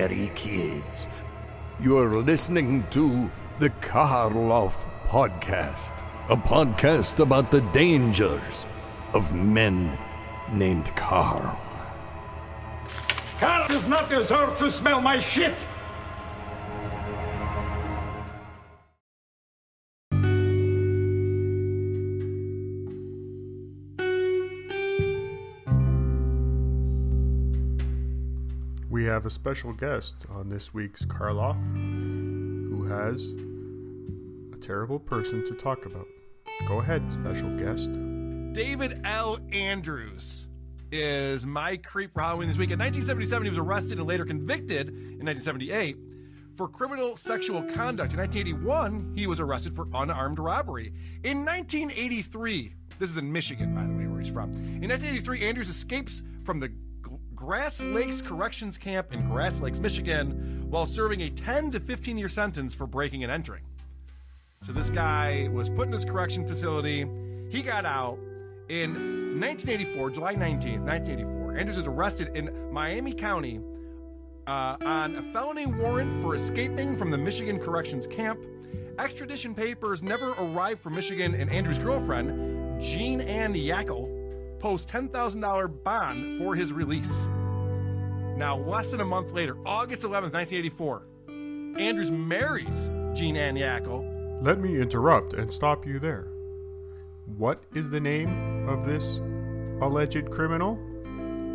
scary kids. You're listening to the Karloff Podcast, a podcast about the dangers of men named Karl. Karl does not deserve to smell my shit! Have a special guest on this week's Karloff who has a terrible person to talk about. Go ahead, special guest. David L. Andrews is my creep for Halloween this week. In 1977, he was arrested and later convicted in 1978 for criminal sexual conduct. In 1981, he was arrested for unarmed robbery. In 1983, this is in Michigan, by the way, where he's from. In 1983, Andrews escapes from the Grass Lakes Corrections Camp in Grass Lakes, Michigan, while serving a 10 to 15 year sentence for breaking and entering. So this guy was put in this correction facility. He got out in 1984, July 19, 1984. Andrews was arrested in Miami County uh, on a felony warrant for escaping from the Michigan Corrections Camp. Extradition papers never arrived from Michigan, and Andrew's girlfriend, Jean Ann Yackel, posed $10,000 bond for his release. Now, less than a month later, August 11th, 1984, Andrews marries Jean Ann Yackel. Let me interrupt and stop you there. What is the name of this alleged criminal?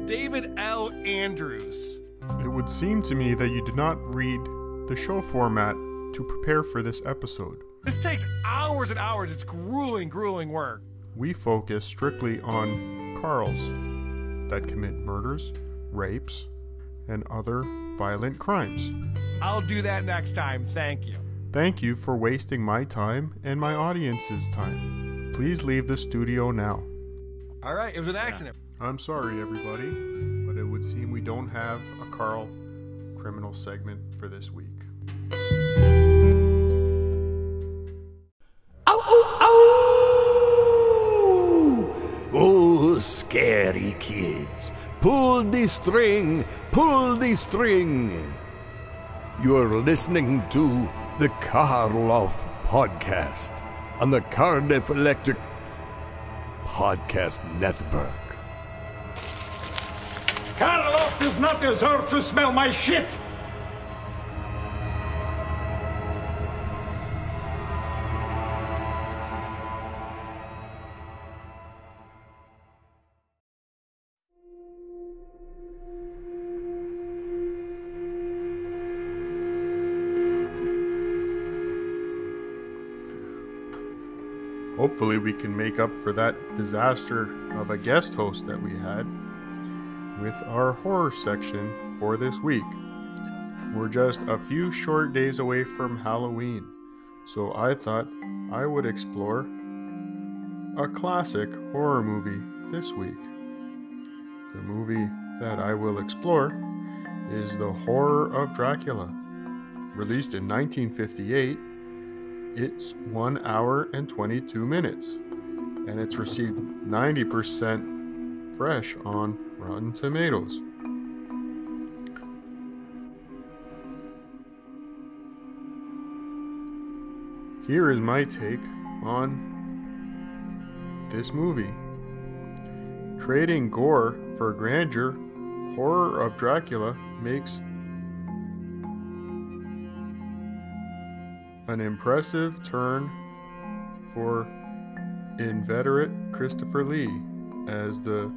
David L. Andrews. It would seem to me that you did not read the show format to prepare for this episode. This takes hours and hours. It's grueling, grueling work. We focus strictly on Karls that commit murders, rapes, and other violent crimes. I'll do that next time. Thank you. Thank you for wasting my time and my audience's time. Please leave the studio now. All right, it was an accident. I'm sorry, everybody, but it would seem we don't have a Karl criminal segment for this week. Ow, ow, ow! Oh, scary kids. Pull the string, pull the string. You're listening to the Karloff Podcast on the Cardiff Electric Podcast Network. Karloff does not deserve to smell my shit! Hopefully, we can make up for that disaster of a guest host that we had with our horror section for this week. We're just a few short days away from Halloween, so I thought I would explore a classic horror movie this week. The movie that I will explore is The Horror of Dracula. Released in 1958, it's 1 hour and 22 minutes, and it's received 90% fresh on Rotten Tomatoes. Here is my take on this movie. Trading gore for grandeur, Horror of Dracula makes an impressive turn for inveterate Christopher Lee as the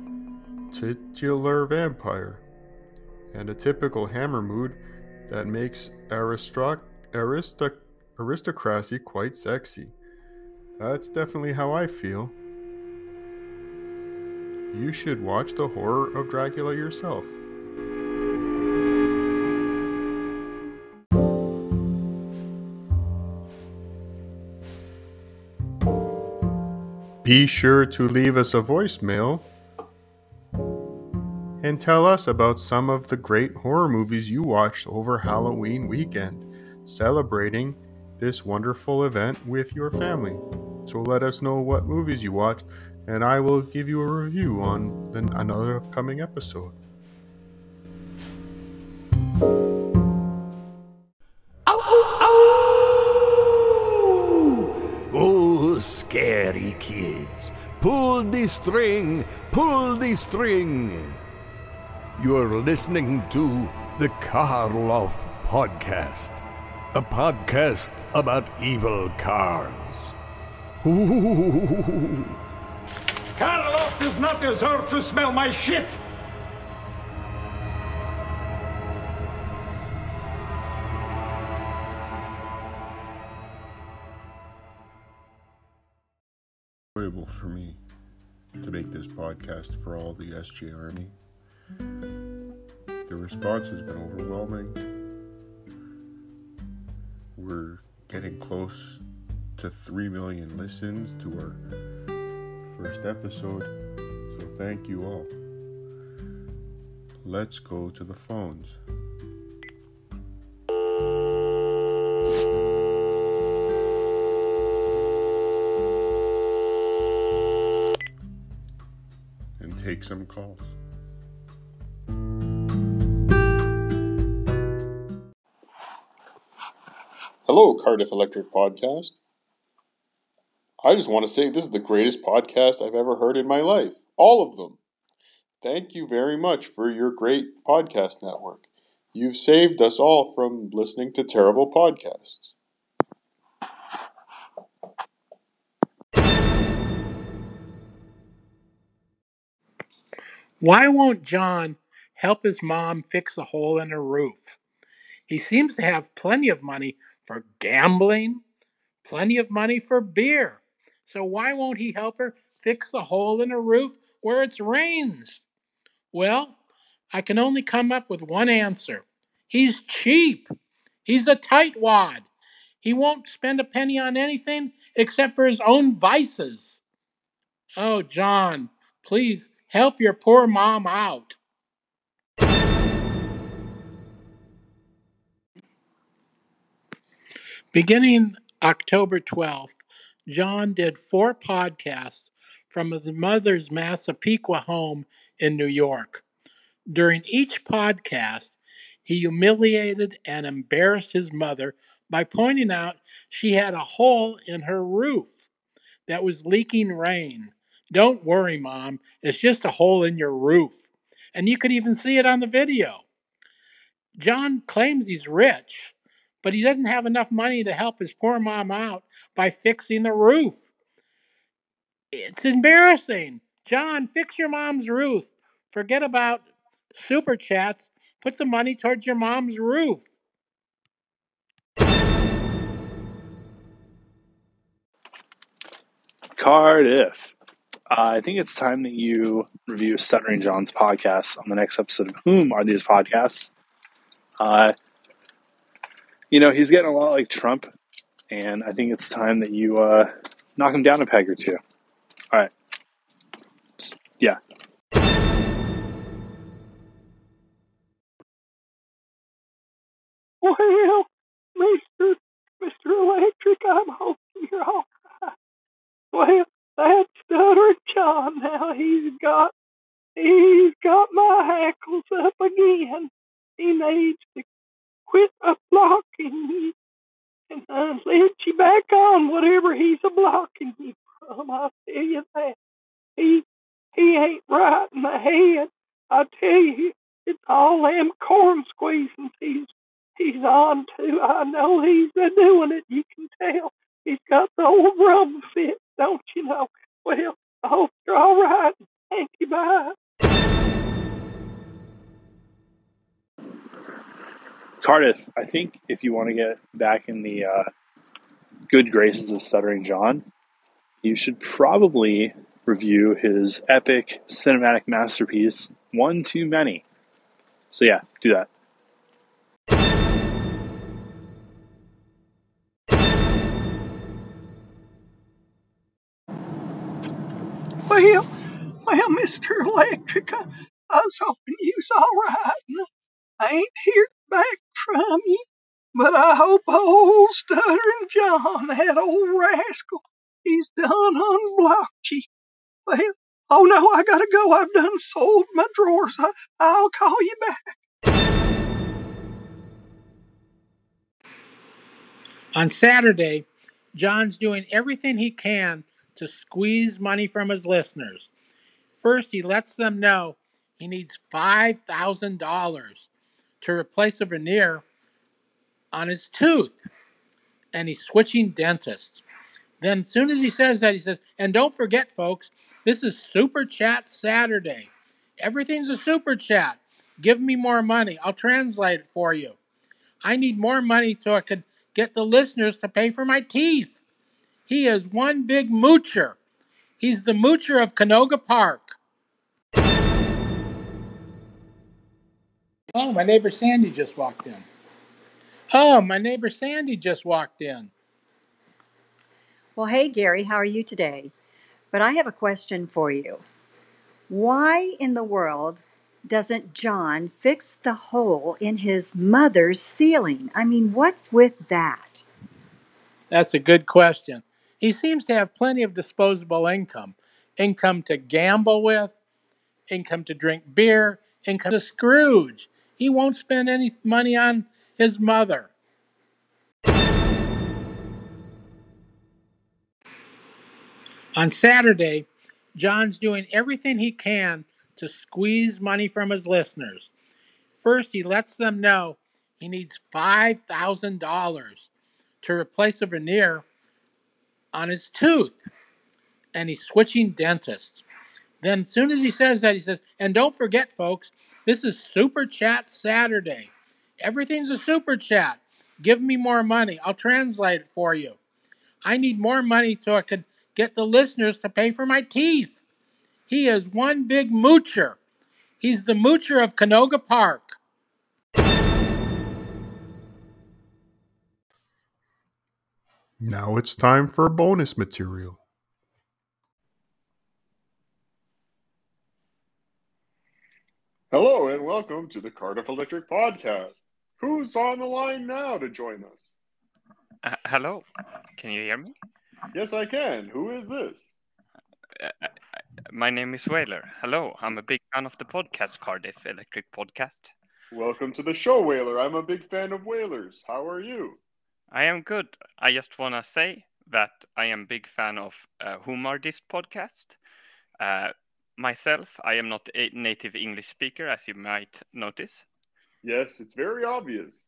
titular vampire, and a typical Hammer mood that makes aristoc- aristoc- aristocracy quite sexy. That's definitely how I feel. You should watch The Horror of Dracula yourself. Be sure to leave us a voicemail and tell us about some of the great horror movies you watched over Halloween weekend, celebrating this wonderful event with your family. So let us know what movies you watched, and I will give you a review on the, another upcoming episode. Kids. Pull the string, pull the string. You're listening to the Karloff Podcast, a podcast about evil cars. Ooh. Karloff does not deserve to smell my shit! For me to make this podcast for all the SJ Army. The response has been overwhelming. We're getting close to 3 million listens to our first episode, so thank you all. Let's go to the phones. Take some calls. Hello, Cardiff Electric Podcast. I just want to say this is the greatest podcast I've ever heard in my life. All of them. Thank you very much for your great podcast network. You've saved us all from listening to terrible podcasts. Why won't John help his mom fix a hole in her roof? He seems to have plenty of money for gambling, plenty of money for beer. So why won't he help her fix the hole in her roof where it rains? Well, I can only come up with one answer. He's cheap. He's a tightwad. He won't spend a penny on anything except for his own vices. Oh, John, please help your poor mom out. Beginning October 12th, John did four podcasts from his mother's Massapequa home in New York. During each podcast, he humiliated and embarrassed his mother by pointing out she had a hole in her roof that was leaking rain. Don't worry, Mom, it's just a hole in your roof. And you could even see it on the video. John claims he's rich, but he doesn't have enough money to help his poor mom out by fixing the roof. It's embarrassing. John, fix your mom's roof. Forget about super chats. Put the money towards your mom's roof. Cardiff. Uh, I think it's time that you review Stuttering John's podcast on the next episode of Whom Are These Podcasts? Uh, you know, he's getting a lot like Trump, and I think it's time that you uh, knock him down a peg or two. All right. Yeah. Well, Mr. Mr. Electric, I'm hoping you're all right. Well, that's Stutter John now. He's got he's got my hackles up again. He needs to quit a blocking me and let you back on whatever he's a blocking me from. I tell you that. He he ain't right in the head. I tell you, it's all them corn squeezing he's he's on to. I know he's been doing it. You can tell. He's got the old rum fit, don't you know? Well, I hope you're all right. Thank you. Bye. Cardiff, I think if you want to get back in the uh, good graces of Stuttering John, you should probably review his epic cinematic masterpiece, One Too Many. So, yeah, do that. Mr. Electrica. I, was hoping you was all right. I ain't heard back from you, but I hope old Stuttering John, that old rascal, he's done unblocked you. Well, oh no, I gotta go. I've done sold my drawers. I, I'll call you back. On Saturday, John's doing everything he can to squeeze money from his listeners. First, he lets them know he needs $5,000 to replace a veneer on his tooth, and he's switching dentists. Then, as soon as he says that, he says, and don't forget, folks, this is Super Chat Saturday. Everything's a super chat. Give me more money. I'll translate it for you. I need more money so I could get the listeners to pay for my teeth. He is one big moocher. He's the moocher of Canoga Park. Oh, my neighbor Sandy just walked in. Oh, my neighbor Sandy just walked in. Well, hey, Gary, how are you today? But I have a question for you. Why in the world doesn't John fix the hole in his mother's ceiling? I mean, what's with that? That's a good question. He seems to have plenty of disposable income income to gamble with, income to drink beer, income to Scrooge. He won't spend any money on his mother. On Saturday, John's doing everything he can to squeeze money from his listeners. First, he lets them know he needs $5,000 to replace a veneer on his tooth, and he's switching dentists. Then, as soon as he says that, he says, and don't forget, folks, this is Super Chat Saturday. Everything's a super chat. Give me more money. I'll translate it for you. I need more money so I could get the listeners to pay for my teeth. He is one big moocher. He's the moocher of Canoga Park. Now it's time for bonus material. Hello and welcome to the Cardiff Electric Podcast. Who's on the line now to join us? Uh, hello, can you hear me? Yes, I can. Who is this? Uh, uh, my name is Whaler. Hello, I'm a big fan of the podcast Cardiff Electric Podcast. Welcome to the show, Whaler. I'm a big fan of Whalers. How are you? I am good. I just want to say that I am a big fan of uh, Whom Are This podcast. Uh, myself, I am not a native English speaker, as you might notice. Yes, it's very obvious.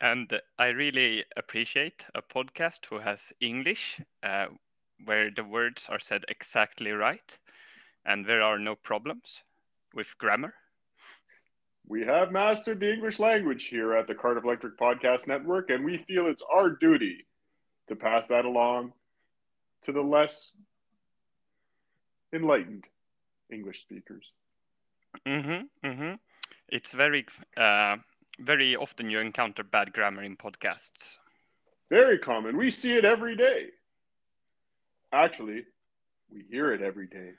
And I really appreciate a podcast who has English, uh, where the words are said exactly right, and there are no problems with grammar. We have mastered the English language here at the Cardiff Electric Podcast Network, and we feel it's our duty to pass that along to the less enlightened English speakers. Mm-hmm. Mm-hmm. It's very, uh, very often you encounter bad grammar in podcasts. Very common. We see it every day. Actually, we hear it every day.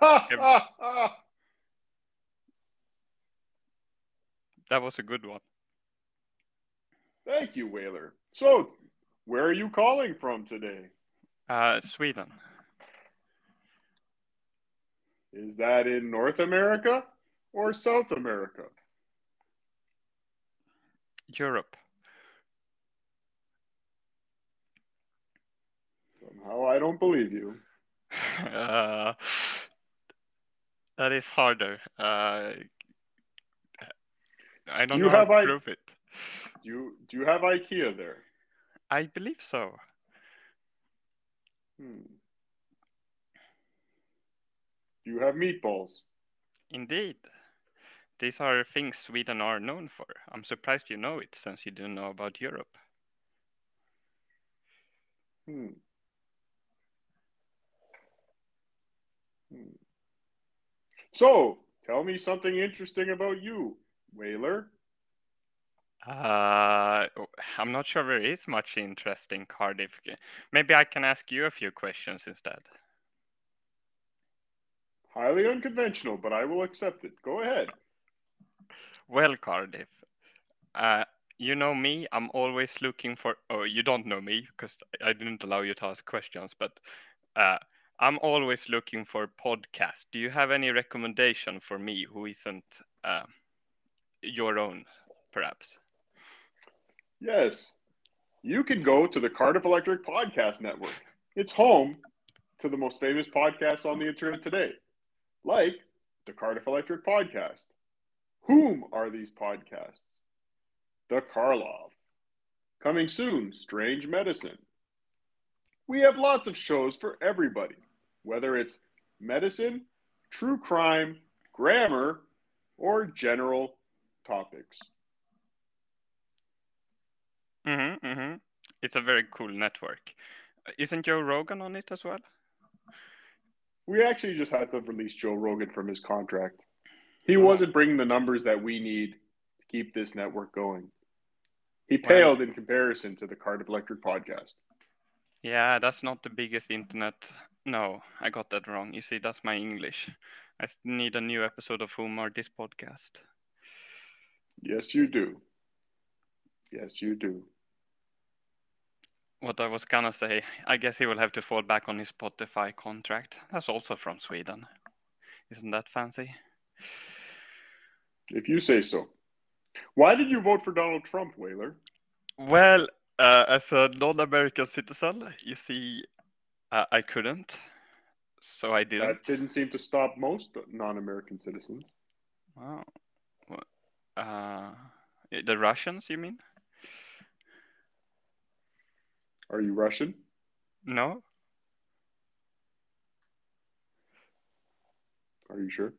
Ha ha ha! That was a good one. Thank you, Whaler. So, where are you calling from today? Uh, Sweden. Is that in North America or South America? Europe. Somehow I don't believe you. uh, that is harder. Uh, I don't Do you know how have to I- prove it. Do you do you have IKEA there? I believe so. Hmm. You have meatballs? Indeed. These are things Sweden are known for. I'm surprised you know it since you didn't know about Europe. Hmm. Hmm. So, tell me something interesting about you, Whaler. Uh, I'm not sure there is much interesting, Cardiff. Maybe I can ask you a few questions instead. Highly unconventional, but I will accept it. Go ahead. Well, Cardiff, uh, you know me. I'm always looking for. Oh, you don't know me because I didn't allow you to ask questions. But uh, I'm always looking for podcasts. Do you have any recommendation for me who isn't uh, your own, perhaps? Yes. You can go to the Cardiff Electric Podcast Network. It's home to the most famous podcasts on the internet today, like the Cardiff Electric Podcast. Whom are these podcasts? The Karloff. Coming soon, Strange Medicine. We have lots of shows for everybody, whether it's medicine, true crime, grammar, or general topics. Mm-hmm, mm-hmm. It's a very cool network. Isn't Joe Rogan on it as well? We actually just had to release Joe Rogan from his contract. He oh. wasn't bringing the numbers that we need to keep this network going. He paled in comparison to the Cardiff Electric podcast. Yeah, that's not the biggest internet. No, I got that wrong. You see, that's my English. I need a new episode of Whom Are This podcast. Yes, you do. Yes, you do. What I was gonna say, I guess he will have to fall back on his Spotify contract. That's also from Sweden. Isn't that fancy? If you say so. Why did you vote for Donald Trump, Whaler? Well, uh, as a non-American citizen, you see, uh, I couldn't, so I didn't. That didn't seem to stop most non-American citizens. Wow. Uh, the Russians, you mean? Are you Russian? No. Are you sure?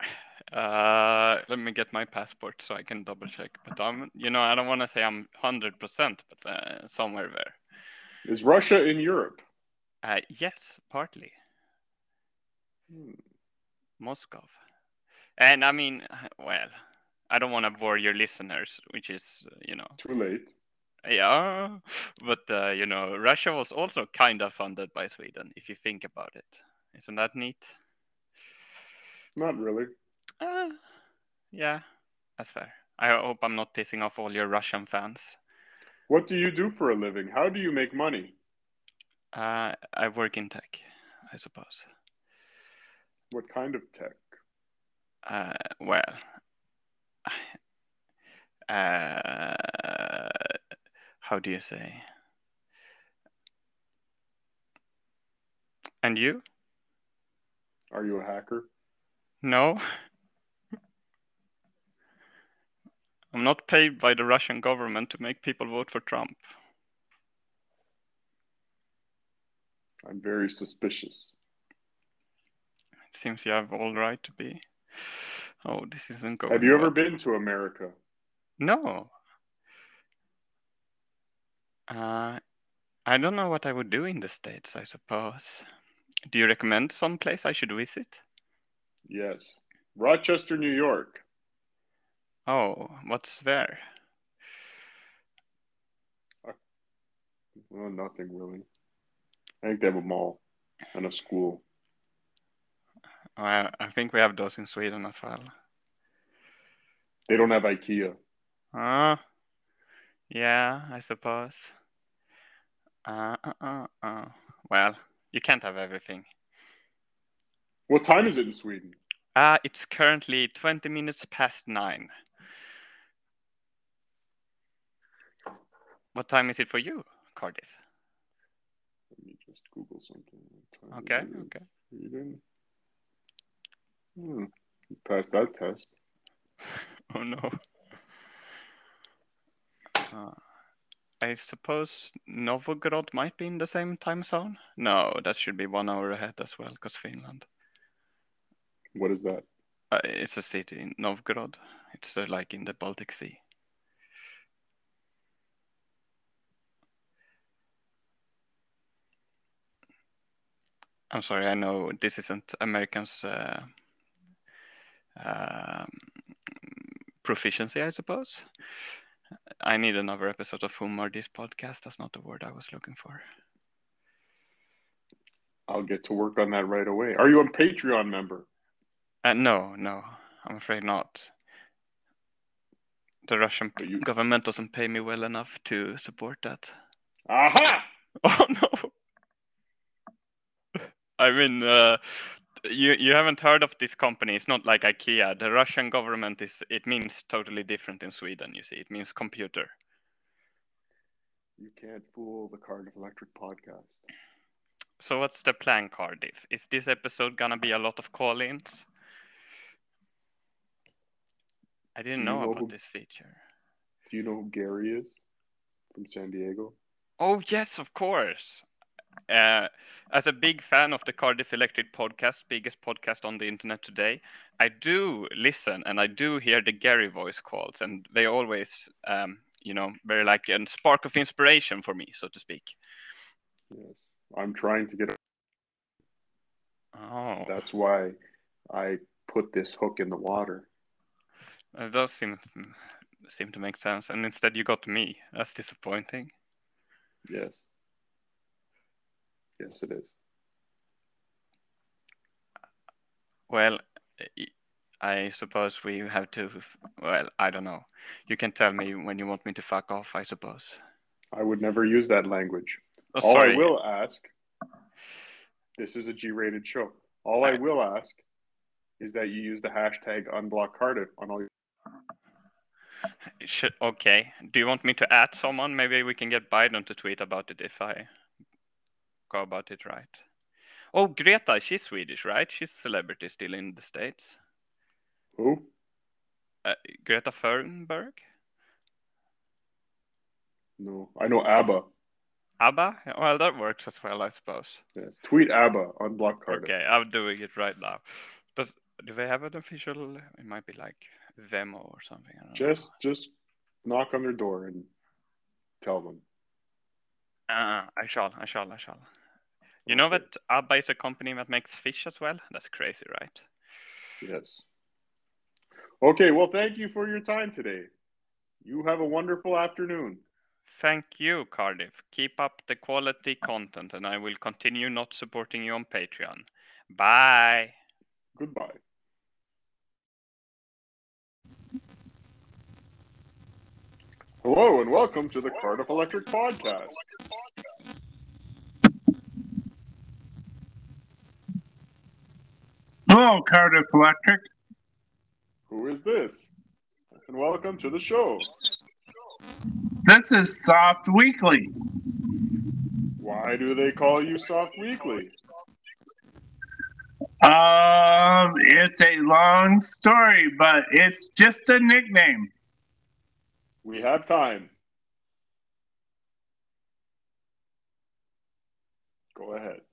Uh, let me get my passport so I can double check. But I'm, you know, I don't want to say I'm hundred percent, but uh, somewhere there. Is Russia in Europe? Uh, yes, partly. Hmm. Moscow, and I mean, well, I don't want to bore your listeners, which is, uh, you know, too late. Yeah, but uh, you know, Russia was also kind of funded by Sweden, if you think about it. Isn't that neat? Not really. Uh, yeah, that's fair. I hope I'm not pissing off all your Russian fans. What do you do for a living? How do you make money? Uh, I work in tech, I suppose. What kind of tech? Uh, well, uh, how do you say? And you? Are you a hacker? No. I'm not paid by the Russian government to make people vote for Trump. I'm very suspicious. It seems you have all right to be. Oh, this isn't going. Have you ever well. been to America? No. Uh, I don't know what I would do in the States, I suppose. Do you recommend some place I should visit? Yes. Rochester, New York. Oh, what's there? Well, nothing really. I think they have a mall and a school. I, I think we have those in Sweden as well. They don't have IKEA. Uh, yeah, I suppose. Uh, uh, uh, uh. Well, you can't have everything. What time is it in Sweden? Uh, it's currently 20 minutes past nine. What time is it for you, Cardiff? Let me just Google something. Okay, okay. Sweden. Hmm. You passed that test. Oh no. Uh, I suppose Novgorod might be in the same time zone. No, that should be one hour ahead as well, because Finland. What is that? Uh, it's a city in Novgorod. It's uh, like in the Baltic Sea. I'm sorry, I know this isn't Americans' uh, um, proficiency, I suppose. I need another episode of Whom Are This podcast. That's not the word I was looking for. I'll get to work on that right away. Are you a Patreon member? Uh, no, no, I'm afraid not. The Russian you- government doesn't pay me well enough to support that. Aha! Oh no! I mean, uh, you you haven't heard of this company? It's not like IKEA. The Russian government is. It means totally different in Sweden. You see, it means computer. You can't fool the Cardiff Electric podcast. so what's the plan, Cardiff? Is this episode gonna be a lot of call-ins? I didn't you know know about who- this feature. Do you know who Gary is from San Diego? Oh yes, of course. Uh, as a big fan of the Cardiff Electric podcast, biggest podcast on the internet today, I do listen and I do hear the Gary voice calls, and they always, um, you know, very like a spark of inspiration for me, so to speak. Yes. I'm trying to get a Oh, That's why I put this hook in the water. It does seem seem to make sense. And instead, you got me. That's disappointing. Yes. Yes, it is. Well, I suppose we have to. Well, I don't know. You can tell me when you want me to fuck off. I suppose. I would never use that language. Oh, All sorry. I will ask this is a G rated show. All I Right. will ask is that you use the hashtag unblock Cardiff on all your Should, okay. Do you want me to add someone? Maybe we can get Biden to tweet about it if I about it right. Oh, Greta, she's Swedish, right? She's a celebrity still in the States. who? Uh, Greta Thunberg? No. I know ABBA. ABBA? Well, that works as well, I suppose. Yes. Tweet ABBA, unblock Cardiff. Okay, I'm doing it right now. Does do they have an official? It might be like Vemo or something. Don't know. Just just knock on their door and tell them. Uh, I shall, I shall, I shall. You know that ABBA is a company that makes fish as well? That's crazy, right? Yes. Okay, well thank you for your time today. You have a wonderful afternoon. Thank you, Cardiff. Keep up the quality content, and I will continue not supporting you on Patreon. Bye. Goodbye. Hello and welcome to the Cardiff Electric Podcast. Hello, Cardiff Electric. Who is this? And welcome to the show. This is Soft Weekly. Why do they call you Soft Weekly? Um, it's a long story, but it's just a nickname. We have time. Go ahead.